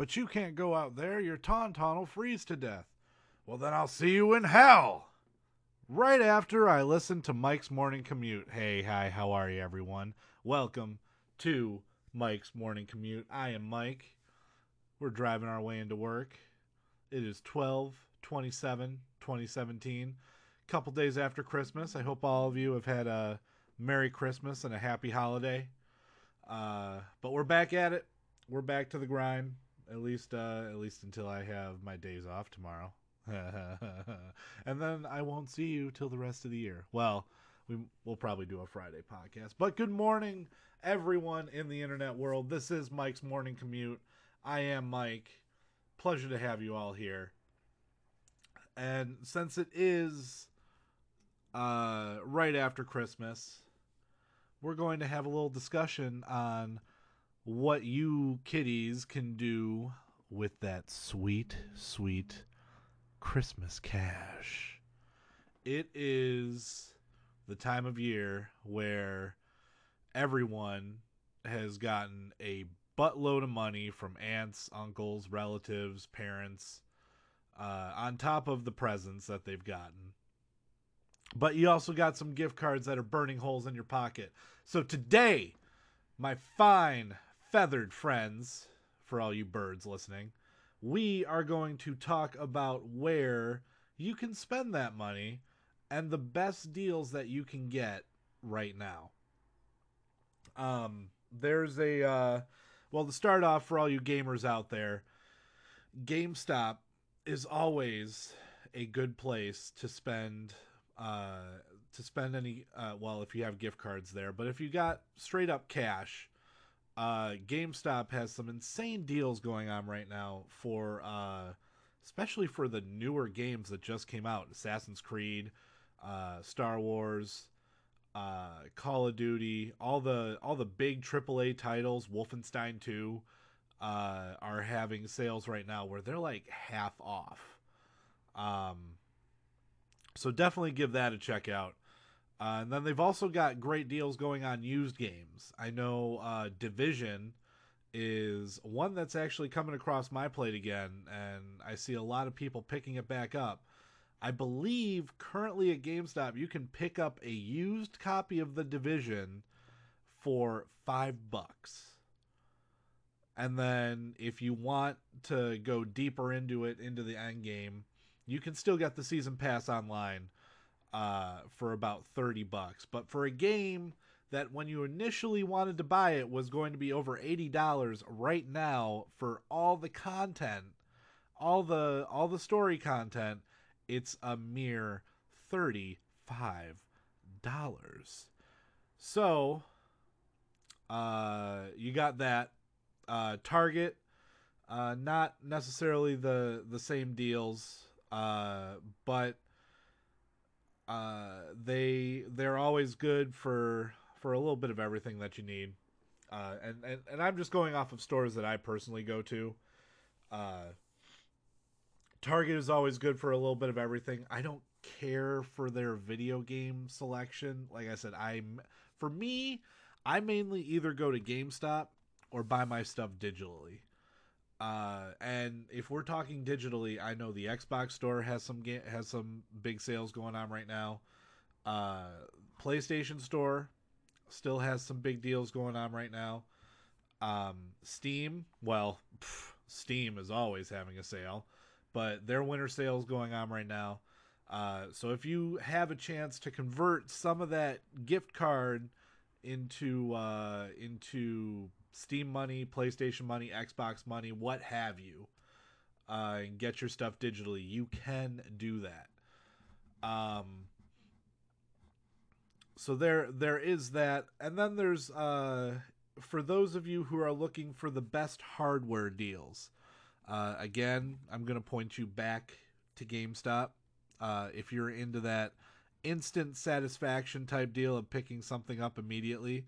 But you can't go out there. Your tauntaun will freeze to death. Well, then I'll see you in hell. Right after I listen to Mike's Morning Commute. Hey, hi, how are you, everyone? Welcome to Mike's Morning Commute. I am Mike. We're driving our way into work. It is 12 27 2017 A couple days after Christmas. I hope all of you have had a Merry Christmas and a happy holiday. Uh, but we're back at it. We're back to the grind. At least, uh, at least until I have my days off tomorrow, and then I won't see you till the rest of the year. Well, we will probably do a Friday podcast. But good morning, everyone in the internet world. This is Mike's morning commute. I am Mike. Pleasure to have you all here. And since it is uh, right after Christmas, we're going to have a little discussion on what you kiddies can do with that sweet, sweet Christmas cash. It is the time of year where everyone has gotten a buttload of money from aunts, uncles, relatives, parents, uh, on top of the presents that they've gotten. But you also got some gift cards that are burning holes in your pocket. So today, my fine feathered friends, for all you birds listening, we are going to talk about where you can spend that money and the best deals that you can get right now. Um, there's a uh, well to start off for all you gamers out there, GameStop is always a good place to spend uh, to spend any uh, well if you have gift cards there but if you got straight up cash uh, gamestop has some insane deals going on right now for uh, especially for the newer games that just came out assassin's creed uh, star wars uh, call of duty all the all the big aaa titles wolfenstein 2 uh, are having sales right now where they're like half off um, so definitely give that a check out. Uh, and then they've also got great deals going on used games. I know uh, Division is one that's actually coming across my plate again, and I see a lot of people picking it back up. I believe currently at GameStop you can pick up a used copy of the Division for five bucks. And then if you want to go deeper into it, into the end game, you can still get the season pass online uh, for about 30 bucks. But for a game that when you initially wanted to buy it was going to be over $80 right now for all the content, all the all the story content, it's a mere $35. So, uh, you got that uh, Target uh, not necessarily the the same deals uh, but uh, they they're always good for for a little bit of everything that you need. Uh, and, and and I'm just going off of stores that I personally go to. Uh, Target is always good for a little bit of everything. I don't care for their video game selection. Like I said, I'm for me, I mainly either go to GameStop or buy my stuff digitally. Uh, and if we're talking digitally, I know the Xbox Store has some ga- has some big sales going on right now. Uh, PlayStation Store still has some big deals going on right now. Um, Steam, well, pff, Steam is always having a sale, but their winter sale is going on right now. Uh, so if you have a chance to convert some of that gift card into uh, into Steam money, PlayStation money, Xbox money, what have you, uh, and get your stuff digitally, you can do that. Um, so there there is that, and then there's uh, for those of you who are looking for the best hardware deals. Uh, again, I'm going to point you back to GameStop. Uh, if you're into that instant satisfaction type deal of picking something up immediately,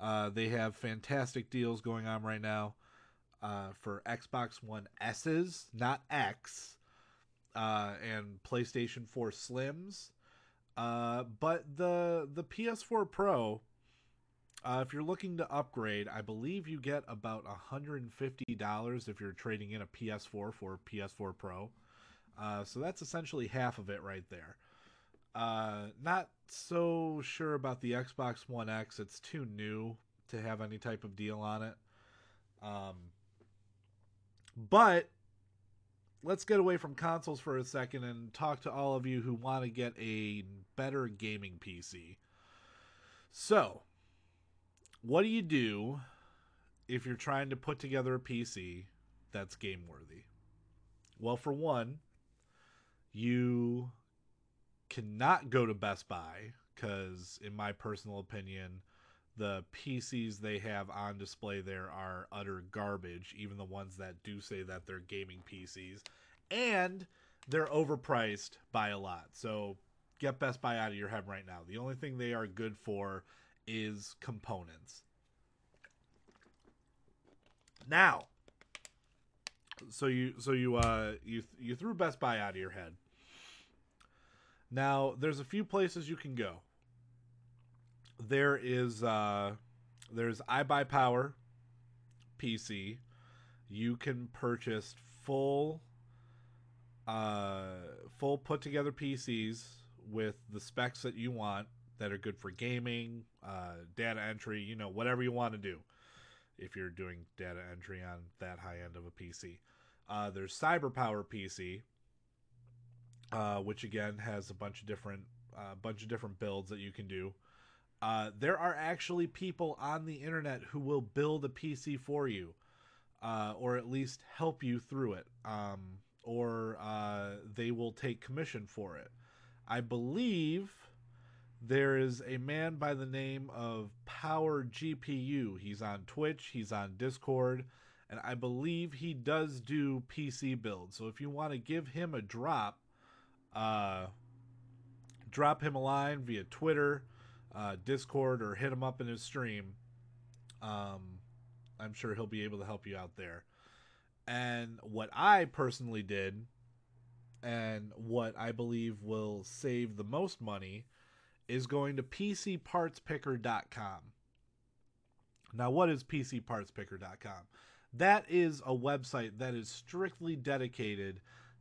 uh, they have fantastic deals going on right now uh, for Xbox One S's, not X, uh, and PlayStation 4 Slims. Uh, but the the PS4 Pro Uh, if you're looking to upgrade, I believe you get about $150 if you're trading in a PS4 for PS4 Pro. So that's essentially half of it right there. Uh, not so sure about the Xbox One X. It's too new to have any type of deal on it. Um, but let's get away from consoles for a second and talk to all of you who want to get a better gaming PC. So, what do you do if you're trying to put together a PC that's game worthy? Well, for one, you cannot go to Best Buy because, in my personal opinion, the PCs they have on display there are utter garbage, even the ones that do say that they're gaming PCs. And they're overpriced by a lot. So get Best Buy out of your head right now. The only thing they are good for is components. Now, so you so you uh you you threw Best Buy out of your head. Now, there's a few places you can go. There is uh there's iBuyPower PC. You can purchase full uh full put together PCs with the specs that you want that are good for gaming, uh, data entry, you know, whatever you want to do. If you're doing data entry on that high end of a PC, uh, there's CyberPower PC, uh, which again has a bunch of different uh, bunch of different builds that you can do. Uh, there are actually people on the internet who will build a PC for you, uh, or at least help you through it, um, or uh, they will take commission for it. I believe there is a man by the name of Power GPU. He's on Twitch, he's on Discord, and I believe he does do PC builds. So if you want to give him a drop, uh, drop him a line via Twitter, uh, Discord, or hit him up in his stream. Um, I'm sure he'll be able to help you out there. And what I personally did, and what I believe will save the most money, is going to PCPartsPicker.com. Now, what is PCPartsPicker.com? That is a website that is strictly dedicated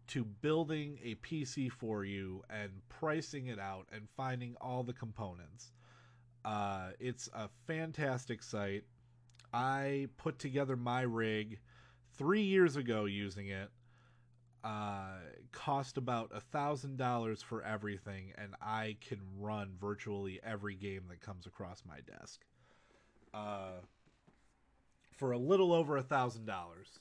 to building a PC for you and pricing it out and finding all the components. Uh, it's a fantastic site. I put together my rig three years ago using it. Uh, cost about a thousand dollars for everything, and I can run virtually every game that comes across my desk. Uh, for a little over a thousand dollars.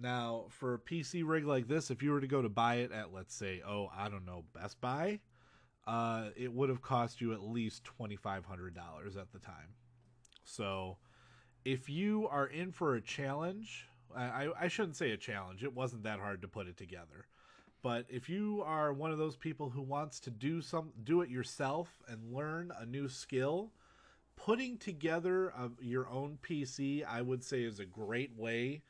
Now, for a PC rig like this, if you were to go to buy it at, let's say, oh, I don't know, Best Buy, uh, it would have cost you at least $2,500 at the time. So, if you are in for a challenge, I, I shouldn't say a challenge, it wasn't that hard to put it together. But if you are one of those people who wants to do some do it yourself and learn a new skill, putting together a, your own PC, I would say, is a great way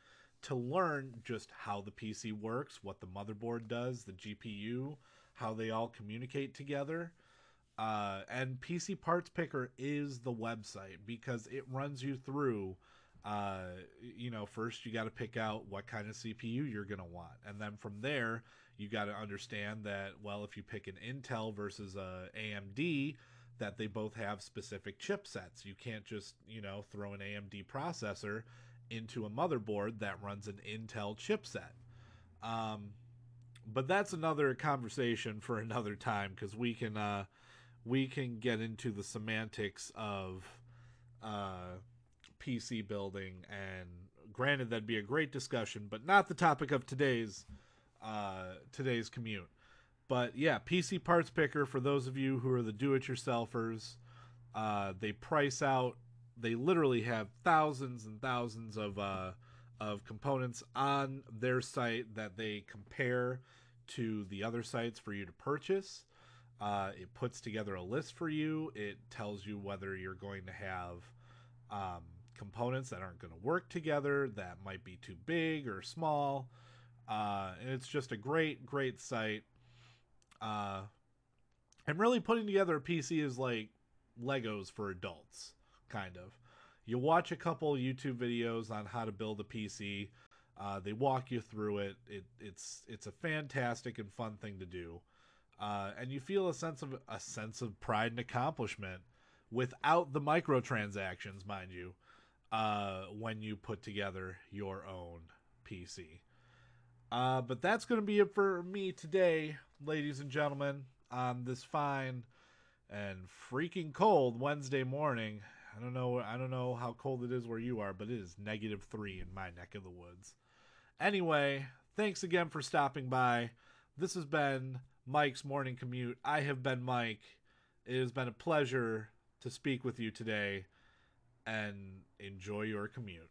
to learn just how the PC works, what the motherboard does, the GPU, how they all communicate together. Uh, and PC Parts Picker is the website because it runs you through. Uh, you know, first you got to pick out what kind of CPU you're going to want. And then from there, you got to understand that, well, if you pick an Intel versus a AMD, that they both have specific chipsets. You can't just, you know, throw an AMD processor into a motherboard that runs an Intel chipset. Um, but that's another conversation for another time because we can uh, we can get into the semantics of uh, PC building and granted that'd be a great discussion, but not the topic of today's uh, today's commute. But yeah, PC Parts Picker for those of you who are the do-it-yourselfers. Uh, they price out they literally have thousands and thousands of uh, of components on their site that they compare to the other sites for you to purchase. Uh, it puts together a list for you. It tells you whether you're going to have um, components that aren't going to work together, that might be too big or small. Uh, and it's just a great, great site. Uh, and really putting together a PC is like Legos for adults kind of. You watch a couple YouTube videos on how to build a PC. Uh, they walk you through it. it. It's it's a fantastic and fun thing to do, uh, and you feel a sense of a sense of pride and accomplishment without the microtransactions, mind you, uh, when you put together your own PC. Uh, but that's going to be it for me today, ladies and gentlemen, on this fine and freaking cold Wednesday morning. I don't know. I don't know how cold it is where you are, but it is negative three in my neck of the woods. Anyway, thanks again for stopping by. This has been Mike's morning commute. I have been Mike. It has been a pleasure to speak with you today, and enjoy your commute.